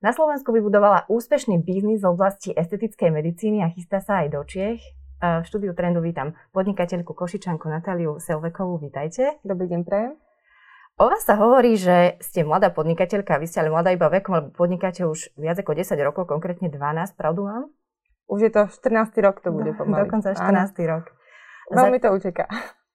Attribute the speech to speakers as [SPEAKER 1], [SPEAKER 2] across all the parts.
[SPEAKER 1] Na Slovensku vybudovala úspešný biznis v oblasti estetickej medicíny a chystá sa aj do Čiech. V štúdiu Trendu vítam podnikateľku Košičanku Natáliu Selvekovú. Vítajte.
[SPEAKER 2] Dobrý deň, prajem.
[SPEAKER 1] O vás sa hovorí, že ste mladá podnikateľka, vy ste ale mladá iba vekom, lebo podnikáte už viac ako 10 rokov, konkrétne 12, pravdu mám?
[SPEAKER 2] Už je to 14. rok, to bude pomaly.
[SPEAKER 1] Dokonca 14. Áno. rok.
[SPEAKER 2] Veľmi to uteká.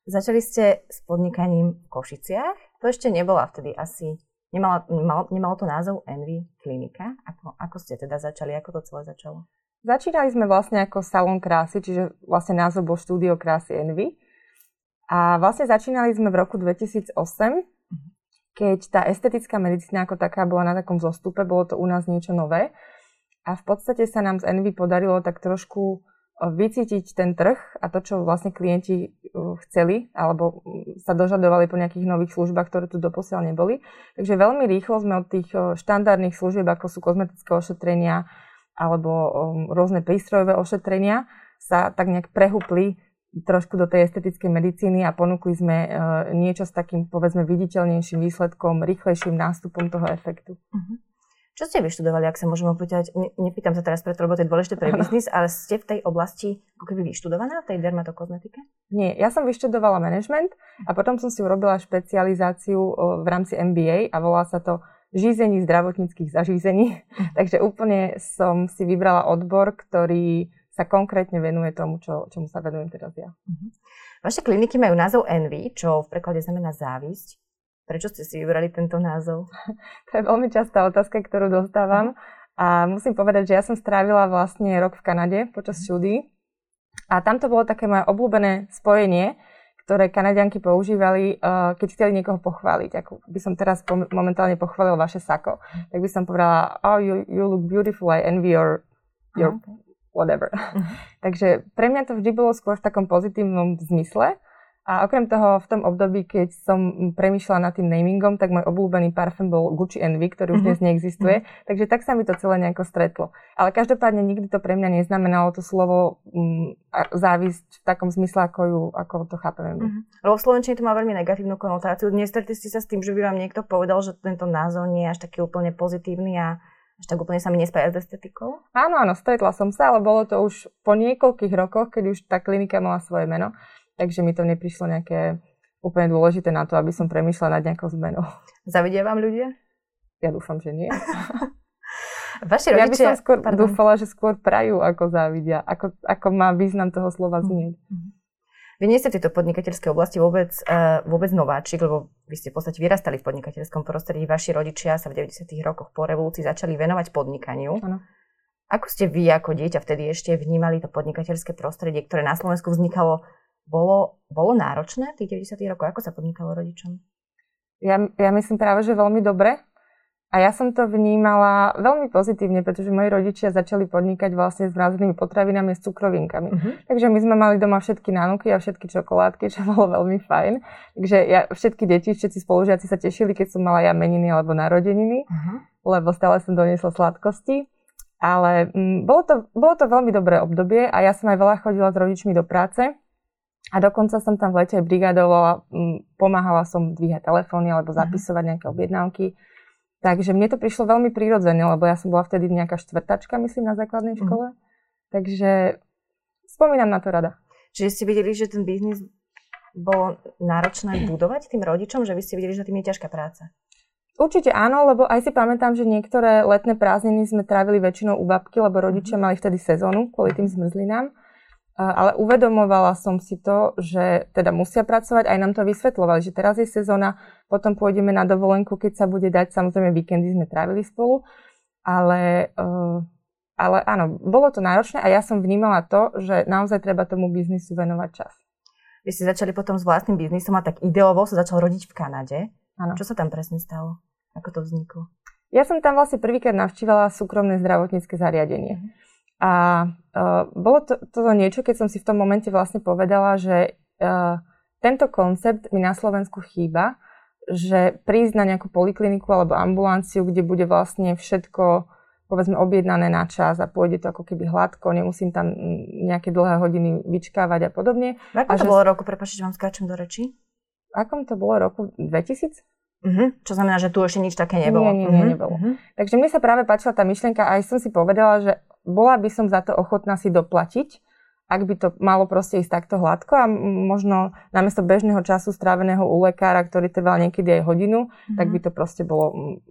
[SPEAKER 1] Začali ste s podnikaním v Košiciach? To ešte nebola vtedy asi Nemalo, nemalo, nemalo to názov Envy klinika? Ako, ako ste teda začali? Ako to celé začalo?
[SPEAKER 2] Začínali sme vlastne ako salon krásy, čiže vlastne názov bol štúdio krásy Envy. A vlastne začínali sme v roku 2008, mhm. keď tá estetická medicína ako taká bola na takom zostupe, bolo to u nás niečo nové. A v podstate sa nám z Envy podarilo tak trošku vycítiť ten trh a to, čo vlastne klienti chceli alebo sa dožadovali po nejakých nových službách, ktoré tu doposiaľ neboli. Takže veľmi rýchlo sme od tých štandardných služieb, ako sú kozmetické ošetrenia alebo rôzne prístrojové ošetrenia, sa tak nejak prehupli trošku do tej estetickej medicíny a ponúkli sme niečo s takým, povedzme, viditeľnejším výsledkom, rýchlejším nástupom toho efektu. Uh-huh.
[SPEAKER 1] Čo ste vyštudovali, ak sa môžem opýtať? Nepýtam sa teraz preto, lebo to je dôležité pre biznis, ale ste v tej oblasti ako keby vyštudovaná, v tej dermatokozmetike?
[SPEAKER 2] Nie, ja som vyštudovala management a potom som si urobila špecializáciu v rámci MBA a volá sa to žízení zdravotníckých zažízení. Mhm. Takže úplne som si vybrala odbor, ktorý sa konkrétne venuje tomu, čo, čomu sa venujem teraz ja. Uh-huh.
[SPEAKER 1] Vaše kliniky majú názov Envy, čo v preklade znamená závisť. Prečo ste si vybrali tento názov?
[SPEAKER 2] to je veľmi častá otázka, ktorú dostávam. A musím povedať, že ja som strávila vlastne rok v Kanade počas mhm. štúdií. A tam to bolo také moje obľúbené spojenie, ktoré Kanadianky používali, uh, keď chceli niekoho pochváliť. Ako by som teraz momentálne pochválil vaše sako, mhm. tak by som povedala, oh, you, you look beautiful, I envy your, your okay. whatever. Uh-huh. Takže pre mňa to vždy bolo skôr v takom pozitívnom zmysle. A okrem toho, v tom období, keď som premýšľala nad tým namingom, tak môj obľúbený parfum bol Gucci Envy, ktorý už mm-hmm. dnes neexistuje. Mm-hmm. Takže tak sa mi to celé nejako stretlo. Ale každopádne nikdy to pre mňa neznamenalo to slovo um, závisť v takom zmysle, ako, ju, ako to chápeme.
[SPEAKER 1] Mm-hmm. Lebo v Slovenčine to má veľmi negatívnu konotáciu. Nestretli ste sa s tým, že by vám niekto povedal, že tento názov nie je až taký úplne pozitívny a až tak úplne sa mi nespája s estetikou?
[SPEAKER 2] Áno, áno, stretla som sa, ale bolo to už po niekoľkých rokoch, keď už tá klinika mala svoje meno takže mi to neprišlo nejaké úplne dôležité na to, aby som premyšľala nad nejakou zmenou.
[SPEAKER 1] Zavidia vám ľudia?
[SPEAKER 2] Ja dúfam, že nie.
[SPEAKER 1] Vaši
[SPEAKER 2] rodičia... Ja by som skôr Pardon. dúfala, že skôr prajú, ako závidia. Ako, ako má význam toho slova mhm. znieť. Mm-hmm.
[SPEAKER 1] Vy nie ste v tejto podnikateľskej oblasti vôbec, uh, vôbec nováčik, lebo vy ste v podstate vyrastali v podnikateľskom prostredí. Vaši rodičia sa v 90. rokoch po revolúcii začali venovať podnikaniu. Ano. Ako ste vy ako dieťa vtedy ešte vnímali to podnikateľské prostredie, ktoré na Slovensku vznikalo bolo, bolo náročné v tých 90. rokoch? Ako sa podnikalo rodičom?
[SPEAKER 2] Ja, ja myslím práve, že veľmi dobre. A ja som to vnímala veľmi pozitívne, pretože moji rodičia začali podnikať vlastne s mrazenými potravinami s cukrovinkami. Uh-huh. Takže my sme mali doma všetky nánuky a všetky čokoládky, čo bolo veľmi fajn. Takže ja, všetky deti, všetci spolužiaci sa tešili, keď som mala ja meniny alebo narodeniny, uh-huh. lebo stále som doniesla sladkosti. Ale mm, bolo, to, bolo to veľmi dobré obdobie a ja som aj veľa chodila s rodičmi do práce. A dokonca som tam v lete brigadovala, pomáhala som dvíhať telefóny alebo mhm. zapisovať nejaké objednávky. Takže mne to prišlo veľmi prirodzené, lebo ja som bola vtedy nejaká štvrtačka, myslím, na základnej mhm. škole. Mm. Takže spomínam na to rada.
[SPEAKER 1] Čiže ste videli, že ten biznis bolo náročné budovať tým rodičom, že vy ste videli, že tým je ťažká práca?
[SPEAKER 2] Určite áno, lebo aj si pamätám, že niektoré letné prázdniny sme trávili väčšinou u babky, lebo rodičia mhm. mali vtedy sezónu kvôli tým zmrzlinám ale uvedomovala som si to, že teda musia pracovať, aj nám to vysvetľovali, že teraz je sezóna, potom pôjdeme na dovolenku, keď sa bude dať, samozrejme víkendy sme trávili spolu, ale, uh, ale áno, bolo to náročné a ja som vnímala to, že naozaj treba tomu biznisu venovať čas.
[SPEAKER 1] Vy ste začali potom s vlastným biznisom a tak ideovo sa začal rodiť v Kanade. Áno. Čo sa tam presne stalo? Ako to vzniklo?
[SPEAKER 2] Ja som tam vlastne prvýkrát navštívala súkromné zdravotnícke zariadenie. Mm-hmm. A uh, bolo to, toto niečo, keď som si v tom momente vlastne povedala, že uh, tento koncept mi na Slovensku chýba, že prísť na nejakú polikliniku alebo ambulanciu, kde bude vlastne všetko povedzme objednané na čas a pôjde to ako keby hladko, nemusím tam nejaké dlhé hodiny vyčkávať a podobne.
[SPEAKER 1] Ako
[SPEAKER 2] a
[SPEAKER 1] to že... bolo roku? Prepačte, že vám skáčem do reči.
[SPEAKER 2] akom to bolo roku 2000?
[SPEAKER 1] Uh-huh. Čo znamená, že tu ešte nič také nebolo.
[SPEAKER 2] Nie, nie, nie, uh-huh. nebolo. Uh-huh. Takže mne sa práve páčila tá myšlienka a aj som si povedala, že bola by som za to ochotná si doplatiť, ak by to malo proste ísť takto hladko a možno namiesto bežného času stráveného u lekára, ktorý trval niekedy aj hodinu, uh-huh. tak by to proste bolo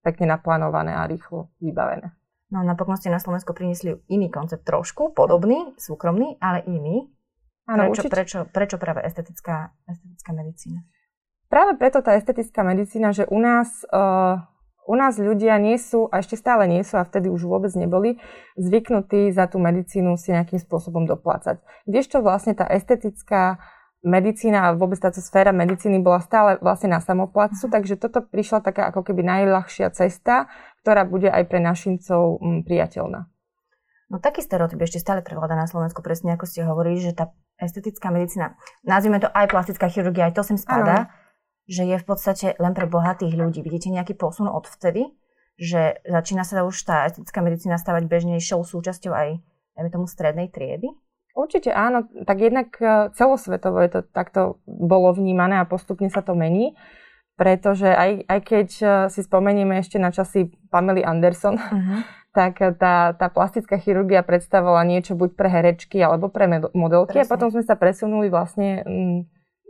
[SPEAKER 2] pekne naplánované a rýchlo vybavené.
[SPEAKER 1] No napokon ste na Slovensku priniesli iný koncept trošku, podobný, súkromný, ale iný. Áno, prečo, prečo, prečo práve estetická, estetická medicína?
[SPEAKER 2] Práve preto tá estetická medicína, že u nás, uh, u nás ľudia nie sú, a ešte stále nie sú, a vtedy už vôbec neboli, zvyknutí za tú medicínu si nejakým spôsobom doplácať. Kdežto vlastne tá estetická medicína a vôbec táto sféra medicíny bola stále vlastne na samoplacu, uh-huh. takže toto prišla taká ako keby najľahšia cesta, ktorá bude aj pre našincov m, priateľná.
[SPEAKER 1] No taký stereotyp ešte stále prevláda na Slovensku, presne ako ste hovorili, že tá estetická medicína, nazvime to aj plastická chirurgia, aj to sem spadá, ano. Že je v podstate len pre bohatých ľudí. Vidíte nejaký posun od vtedy, že začína sa už tá estetická medicína stavať bežnejšou súčasťou aj, dajme tomu, strednej triedy?
[SPEAKER 2] Určite áno, tak jednak e, celosvetovo je to takto bolo vnímané a postupne sa to mení, pretože aj, aj keď e, si spomenieme ešte na časy Pamely Anderson, uh-huh tak tá, tá plastická chirurgia predstavovala niečo buď pre herečky alebo pre modelky Presne. a potom sme sa presunuli vlastne mm,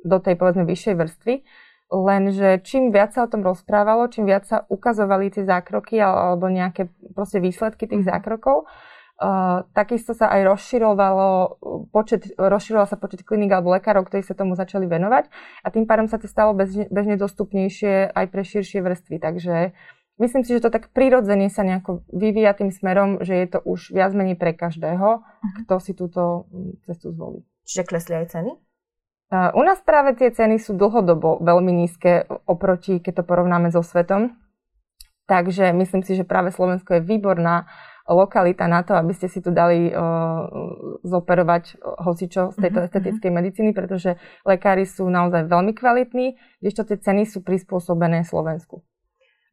[SPEAKER 2] do tej povedzme vyššej vrstvy. Lenže čím viac sa o tom rozprávalo, čím viac sa ukazovali tie zákroky alebo nejaké proste výsledky tých mhm. zákrokov, uh, takisto sa aj rozširovalo počet, rozširoval sa počet kliník alebo lekárov, ktorí sa tomu začali venovať a tým pádom sa to stalo bežne, bežne dostupnejšie aj pre širšie vrstvy. Takže myslím si, že to tak prirodzene sa nejako vyvíja tým smerom, že je to už viac menej pre každého, uh-huh. kto si túto mm, cestu zvolí.
[SPEAKER 1] Čiže klesli aj ceny?
[SPEAKER 2] U nás práve tie ceny sú dlhodobo veľmi nízke oproti, keď to porovnáme so svetom. Takže myslím si, že práve Slovensko je výborná lokalita na to, aby ste si tu dali uh, zoperovať hocičo z tejto uh-huh. estetickej medicíny, pretože lekári sú naozaj veľmi kvalitní, kdežto tie ceny sú prispôsobené Slovensku.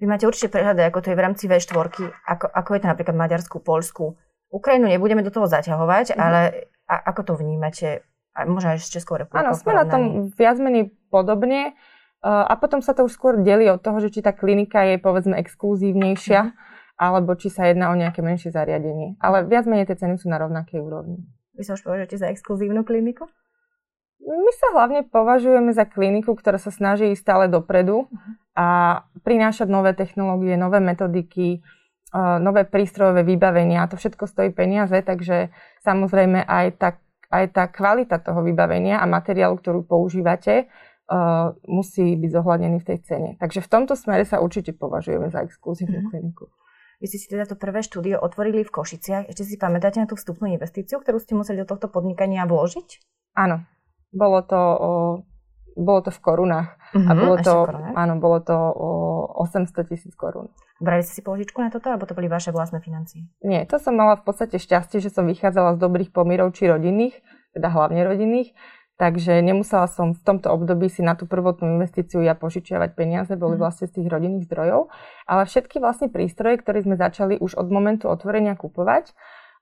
[SPEAKER 1] Vy máte určite prehľad, ako to je v rámci V4, ako, ako je to napríklad Maďarsku, Polsku. Ukrajinu nebudeme do toho zaťahovať, mm. ale a, ako to vnímate? A možno aj s Českou republikou?
[SPEAKER 2] Áno, sme na tom viac menej podobne. Uh, a potom sa to už skôr delí od toho, že či tá klinika je povedzme exkluzívnejšia, mm. alebo či sa jedná o nejaké menšie zariadenie. Ale viac menej tie ceny sú na rovnakej úrovni.
[SPEAKER 1] Vy sa už považujete za exkluzívnu kliniku?
[SPEAKER 2] My sa hlavne považujeme za kliniku, ktorá sa snaží ísť stále dopredu a prinášať nové technológie, nové metodiky, e, nové prístrojové vybavenia. To všetko stojí peniaze, takže samozrejme aj tá, aj tá kvalita toho vybavenia a materiálu, ktorú používate, e, musí byť zohľadnený v tej cene. Takže v tomto smere sa určite považujeme za exkluzívnu mm-hmm. kliniku.
[SPEAKER 1] Vy ste si teda to prvé štúdio otvorili v Košiciach. Ešte si pamätáte na tú vstupnú investíciu, ktorú ste museli do tohto podnikania vložiť?
[SPEAKER 2] Áno, bolo to, o, bolo to v korunách. Uh-huh, a mhm, bolo to, áno, bolo to o 800 tisíc korún.
[SPEAKER 1] Brali ste si položičku na toto, alebo to boli vaše vlastné financie?
[SPEAKER 2] Nie, to som mala v podstate šťastie, že som vychádzala z dobrých pomírov či rodinných, teda hlavne rodinných, takže nemusela som v tomto období si na tú prvotnú investíciu ja požičiavať peniaze, boli uh-huh. vlastne z tých rodinných zdrojov, ale všetky vlastne prístroje, ktoré sme začali už od momentu otvorenia kupovať,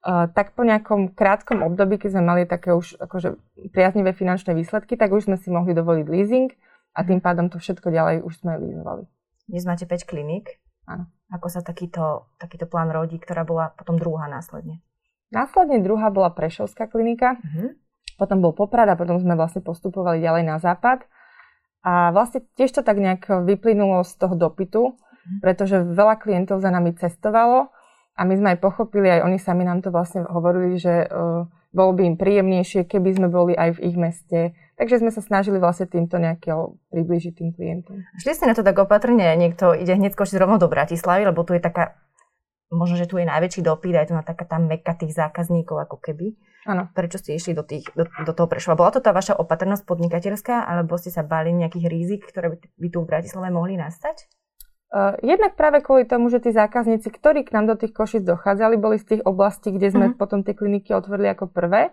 [SPEAKER 2] tak po nejakom krátkom období, keď sme mali také už akože priaznivé finančné výsledky, tak už sme si mohli dovoliť leasing a tým pádom to všetko ďalej už sme leasovali.
[SPEAKER 1] Dnes máte 5 kliník.
[SPEAKER 2] Áno.
[SPEAKER 1] Ako sa takýto, takýto plán rodí, ktorá bola potom druhá následne?
[SPEAKER 2] Následne druhá bola Prešovská klinika, uh-huh. potom bol Poprad a potom sme vlastne postupovali ďalej na západ. A vlastne tiež to tak nejak vyplynulo z toho dopytu, uh-huh. pretože veľa klientov za nami cestovalo a my sme aj pochopili, aj oni sami nám to vlastne hovorili, že uh, bolo by im príjemnejšie, keby sme boli aj v ich meste. Takže sme sa snažili vlastne týmto nejakého priblížiť tým klientom.
[SPEAKER 1] Šli ste na to tak opatrne, niekto ide hneď skočiť rovno do Bratislavy, lebo tu je taká, možno, že tu je najväčší dopyt, aj tu na taká tá meka tých zákazníkov ako keby.
[SPEAKER 2] Áno.
[SPEAKER 1] Prečo ste išli do, tých, do, do toho Prešova? Bola to tá vaša opatrnosť podnikateľská, alebo ste sa bali nejakých rizik, ktoré by, by tu v Bratislave mohli nastať?
[SPEAKER 2] Uh, jednak práve kvôli tomu, že tí zákazníci, ktorí k nám do tých košic dochádzali, boli z tých oblastí, kde sme uh-huh. potom tie kliniky otvorili ako prvé.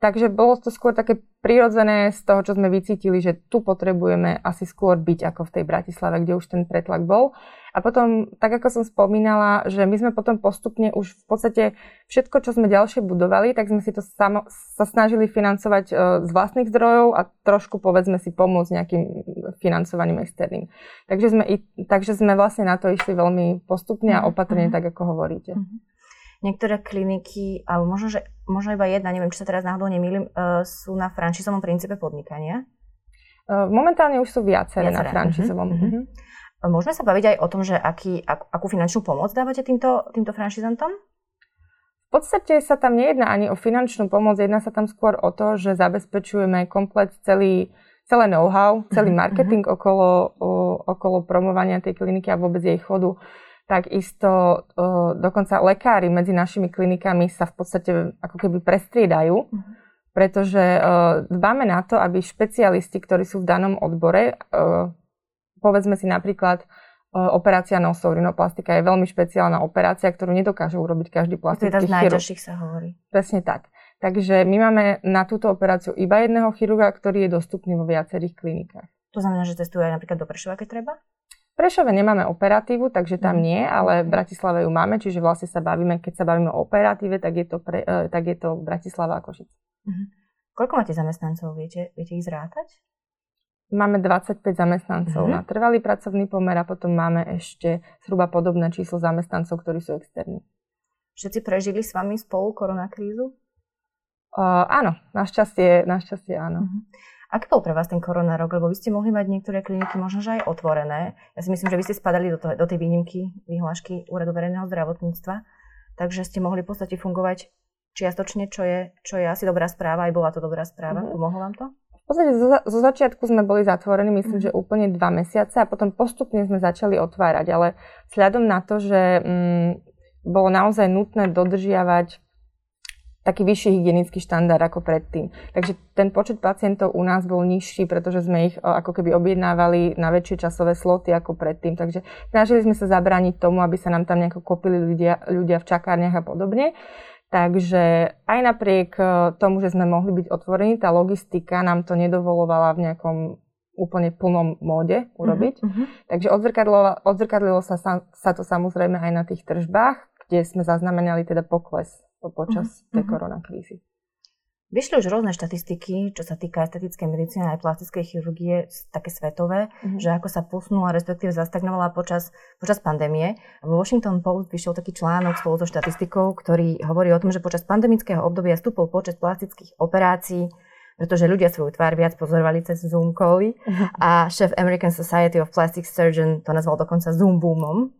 [SPEAKER 2] Takže bolo to skôr také prirodzené z toho, čo sme vycítili, že tu potrebujeme asi skôr byť ako v tej Bratislave, kde už ten pretlak bol. A potom, tak ako som spomínala, že my sme potom postupne už v podstate všetko, čo sme ďalšie budovali, tak sme si to samo, sa snažili financovať uh, z vlastných zdrojov a trošku povedzme si pomôcť nejakým financovaním externým. Takže sme, i, takže sme vlastne na to išli veľmi postupne a mhm, opatrne, uh-huh. tak ako hovoríte. Uh-huh
[SPEAKER 1] niektoré kliniky, alebo možno, že, možno iba jedna, neviem, či sa teraz náhodou nemýlim, uh, sú na franšízovom princípe podnikania?
[SPEAKER 2] Uh, momentálne už sú viaceré, viaceré. na franšízovom. Uh-huh. Uh-huh.
[SPEAKER 1] Môžeme sa baviť aj o tom, že aký, ak, akú finančnú pomoc dávate týmto, týmto franšizantom?
[SPEAKER 2] V podstate sa tam nejedná ani o finančnú pomoc, jedná sa tam skôr o to, že zabezpečujeme komplet celý, celé know-how, celý marketing uh-huh. okolo, o, okolo promovania tej kliniky a vôbec jej chodu. Takisto uh, dokonca lekári medzi našimi klinikami sa v podstate ako keby prestriedajú, uh-huh. pretože uh, dbáme na to, aby špecialisti, ktorí sú v danom odbore, uh, povedzme si napríklad uh, operácia nosov, rinoplastika je veľmi špeciálna operácia, ktorú nedokáže urobiť každý plastický chirurg.
[SPEAKER 1] To je z najťažších sa hovorí.
[SPEAKER 2] Presne tak. Takže my máme na túto operáciu iba jedného chirurga, ktorý je dostupný vo viacerých klinikách.
[SPEAKER 1] To znamená, že cestuje aj napríklad do Prešova, keď treba?
[SPEAKER 2] Prešove nemáme operatívu, takže tam mhm. nie, ale v Bratislave ju máme, čiže vlastne sa bavíme, keď sa bavíme o operatíve, tak je to, pre, e, tak je to Bratislava a Košice.
[SPEAKER 1] Uh-huh. Koľko máte zamestnancov? Viete, viete ich zrátať?
[SPEAKER 2] Máme 25 zamestnancov uh-huh. na trvalý pracovný pomer a potom máme ešte zhruba podobné číslo zamestnancov, ktorí sú externí.
[SPEAKER 1] Všetci prežili s vami spolu koronakrízu?
[SPEAKER 2] Uh, áno, našťastie, našťastie áno. Uh-huh.
[SPEAKER 1] Aký bol pre vás ten koronarok? Lebo vy ste mohli mať niektoré kliniky možno že aj otvorené. Ja si myslím, že vy ste spadali do, toho, do tej výnimky vyhlášky Úradu verejného zdravotníctva. Takže ste mohli v podstate fungovať čiastočne, čo je, čo je asi dobrá správa. Aj bola to dobrá správa. Mm-hmm. Pomohlo vám to?
[SPEAKER 2] V podstate zo, zo začiatku sme boli zatvorení, myslím, že úplne dva mesiace a potom postupne sme začali otvárať. Ale vzhľadom na to, že mm, bolo naozaj nutné dodržiavať taký vyšší hygienický štandard ako predtým. Takže ten počet pacientov u nás bol nižší, pretože sme ich ako keby objednávali na väčšie časové sloty ako predtým. Takže snažili sme sa zabrániť tomu, aby sa nám tam nejako kopili ľudia, ľudia v čakárniach a podobne. Takže aj napriek e, tomu, že sme mohli byť otvorení, tá logistika nám to nedovolovala v nejakom úplne plnom móde urobiť. Uh-huh. Takže odzrkadlilo, odzrkadlilo sa, sa to samozrejme aj na tých tržbách, kde sme zaznamenali teda pokles počas uh-huh. tej koronakrízy.
[SPEAKER 1] Vyšli už rôzne štatistiky, čo sa týka estetickej medicíny a aj plastickej chirurgie, také svetové, uh-huh. že ako sa posunula, respektíve zastagnovala počas, počas pandémie. V Washington Post vyšiel taký článok spolu so štatistikou, ktorý hovorí o tom, že počas pandemického obdobia stúpol počet plastických operácií, pretože ľudia svoju tvár viac pozorovali cez Zoom cally uh-huh. a šéf American Society of Plastic Surgeon to nazval dokonca Zoom boomom.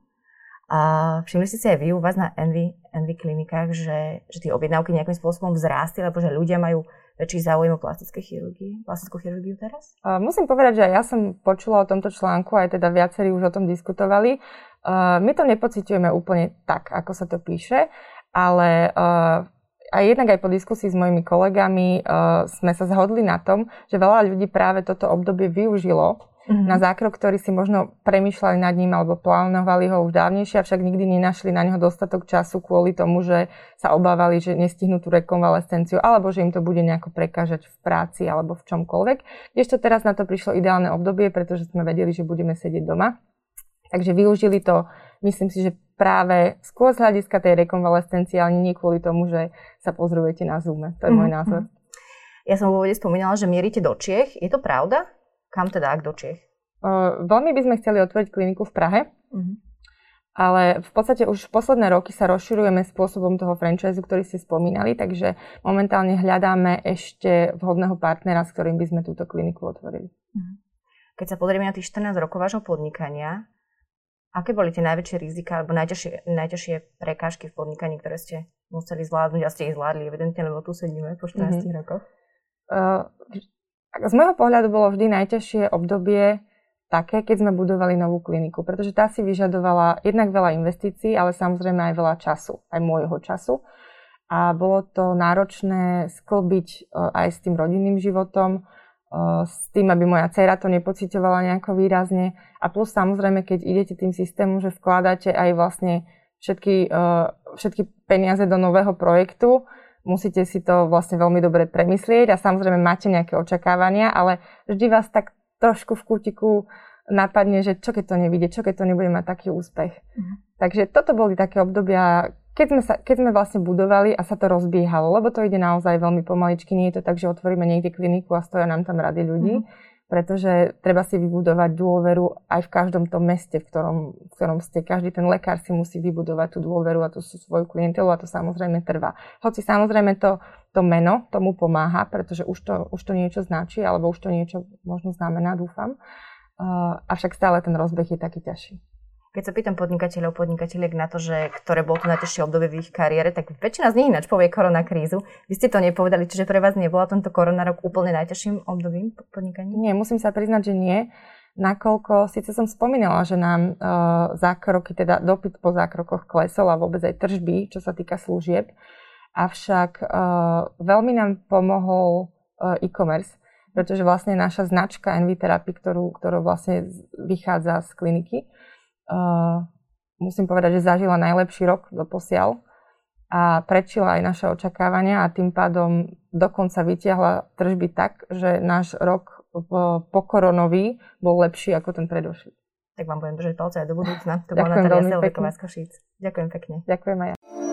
[SPEAKER 1] A všimli ste si aj vy u vás na Envy, Envy klinikách, že, že tie objednávky nejakým spôsobom vzrástli, lebo že ľudia majú väčší záujem o plastické chirurgii, plastickú chirurgiu teraz?
[SPEAKER 2] Uh, musím povedať, že ja som počula o tomto článku, aj teda viacerí už o tom diskutovali. Uh, my to nepociťujeme úplne tak, ako sa to píše, ale uh, aj jednak aj po diskusii s mojimi kolegami uh, sme sa zhodli na tom, že veľa ľudí práve toto obdobie využilo mm-hmm. na zákrok, ktorý si možno premyšľali nad ním alebo plánovali ho už dávnejšie, avšak nikdy nenašli na neho dostatok času kvôli tomu, že sa obávali, že nestihnú tú rekonvalescenciu alebo že im to bude nejako prekážať v práci alebo v čomkoľvek. Ešte teraz na to prišlo ideálne obdobie, pretože sme vedeli, že budeme sedieť doma. Takže využili to, myslím si, že práve skôr z hľadiska tej rekonvalescencie, ale nie kvôli tomu, že sa pozrujete na Zoom. To je môj mhm, názor. Mhm.
[SPEAKER 1] Ja som vo úvode spomínala, že mierite do Čiech. Je to pravda? Kam teda, ak do Čiech?
[SPEAKER 2] Uh, veľmi by sme chceli otvoriť kliniku v Prahe, uh-huh. ale v podstate už posledné roky sa rozširujeme spôsobom toho franchise, ktorý ste spomínali, takže momentálne hľadáme ešte vhodného partnera, s ktorým by sme túto kliniku otvorili. Uh-huh.
[SPEAKER 1] Keď sa pozrieme na tých 14 rokov vášho podnikania, aké boli tie najväčšie rizika alebo najťažšie, najťažšie prekážky v podnikaní, ktoré ste museli zvládnuť a ste ich zvládli, evidentne, lebo tu sedíme po 14 uh-huh. rokoch? Uh,
[SPEAKER 2] z môjho pohľadu bolo vždy najťažšie obdobie také, keď sme budovali novú kliniku, pretože tá si vyžadovala jednak veľa investícií, ale samozrejme aj veľa času, aj môjho času. A bolo to náročné sklbiť e, aj s tým rodinným životom, e, s tým, aby moja dcera to nepocitovala nejako výrazne. A plus samozrejme, keď idete tým systémom, že vkladáte aj vlastne všetky, e, všetky peniaze do nového projektu, musíte si to vlastne veľmi dobre premyslieť a samozrejme máte nejaké očakávania, ale vždy vás tak trošku v kútiku napadne, že čo keď to nevidie, čo keď to nebude mať taký úspech. Mm. Takže toto boli také obdobia, keď sme, sa, keď sme vlastne budovali a sa to rozbiehalo, lebo to ide naozaj veľmi pomaličky, nie je to tak, že otvoríme niekde kliniku a stoja nám tam rady ľudí, mm. Pretože treba si vybudovať dôveru aj v každom tom meste, v ktorom, v ktorom ste. Každý ten lekár si musí vybudovať tú dôveru a tú svoju klientelu a to samozrejme trvá. Hoci samozrejme to, to meno tomu pomáha, pretože už to, už to niečo značí, alebo už to niečo možno znamená, dúfam. Uh, avšak stále ten rozbeh je taký ťažší.
[SPEAKER 1] Keď sa pýtam podnikateľov, podnikateľiek na to, že ktoré bolo to najťažšie obdobie v ich kariére, tak väčšina z nich ináč povie koronakrízu. Vy ste to nepovedali, čiže pre vás nebola tento koronarok úplne najťažším obdobím podnikania?
[SPEAKER 2] Nie, musím sa priznať, že nie. Nakoľko, síce som spomínala, že nám uh, zákroky, teda dopyt po zákrokoch klesol a vôbec aj tržby, čo sa týka služieb, avšak uh, veľmi nám pomohol uh, e-commerce, pretože vlastne naša značka NV Therapy, ktorú, ktorú vlastne vychádza z kliniky, uh, musím povedať, že zažila najlepší rok do posiaľ a prečila aj naše očakávania a tým pádom dokonca vytiahla tržby tak, že náš rok po koronový bol lepší ako ten predošlý.
[SPEAKER 1] Tak vám budem držať palce aj do budúcna. To bolo Natália Selveková z Košíc. Ďakujem pekne.
[SPEAKER 2] Ďakujem aj ja.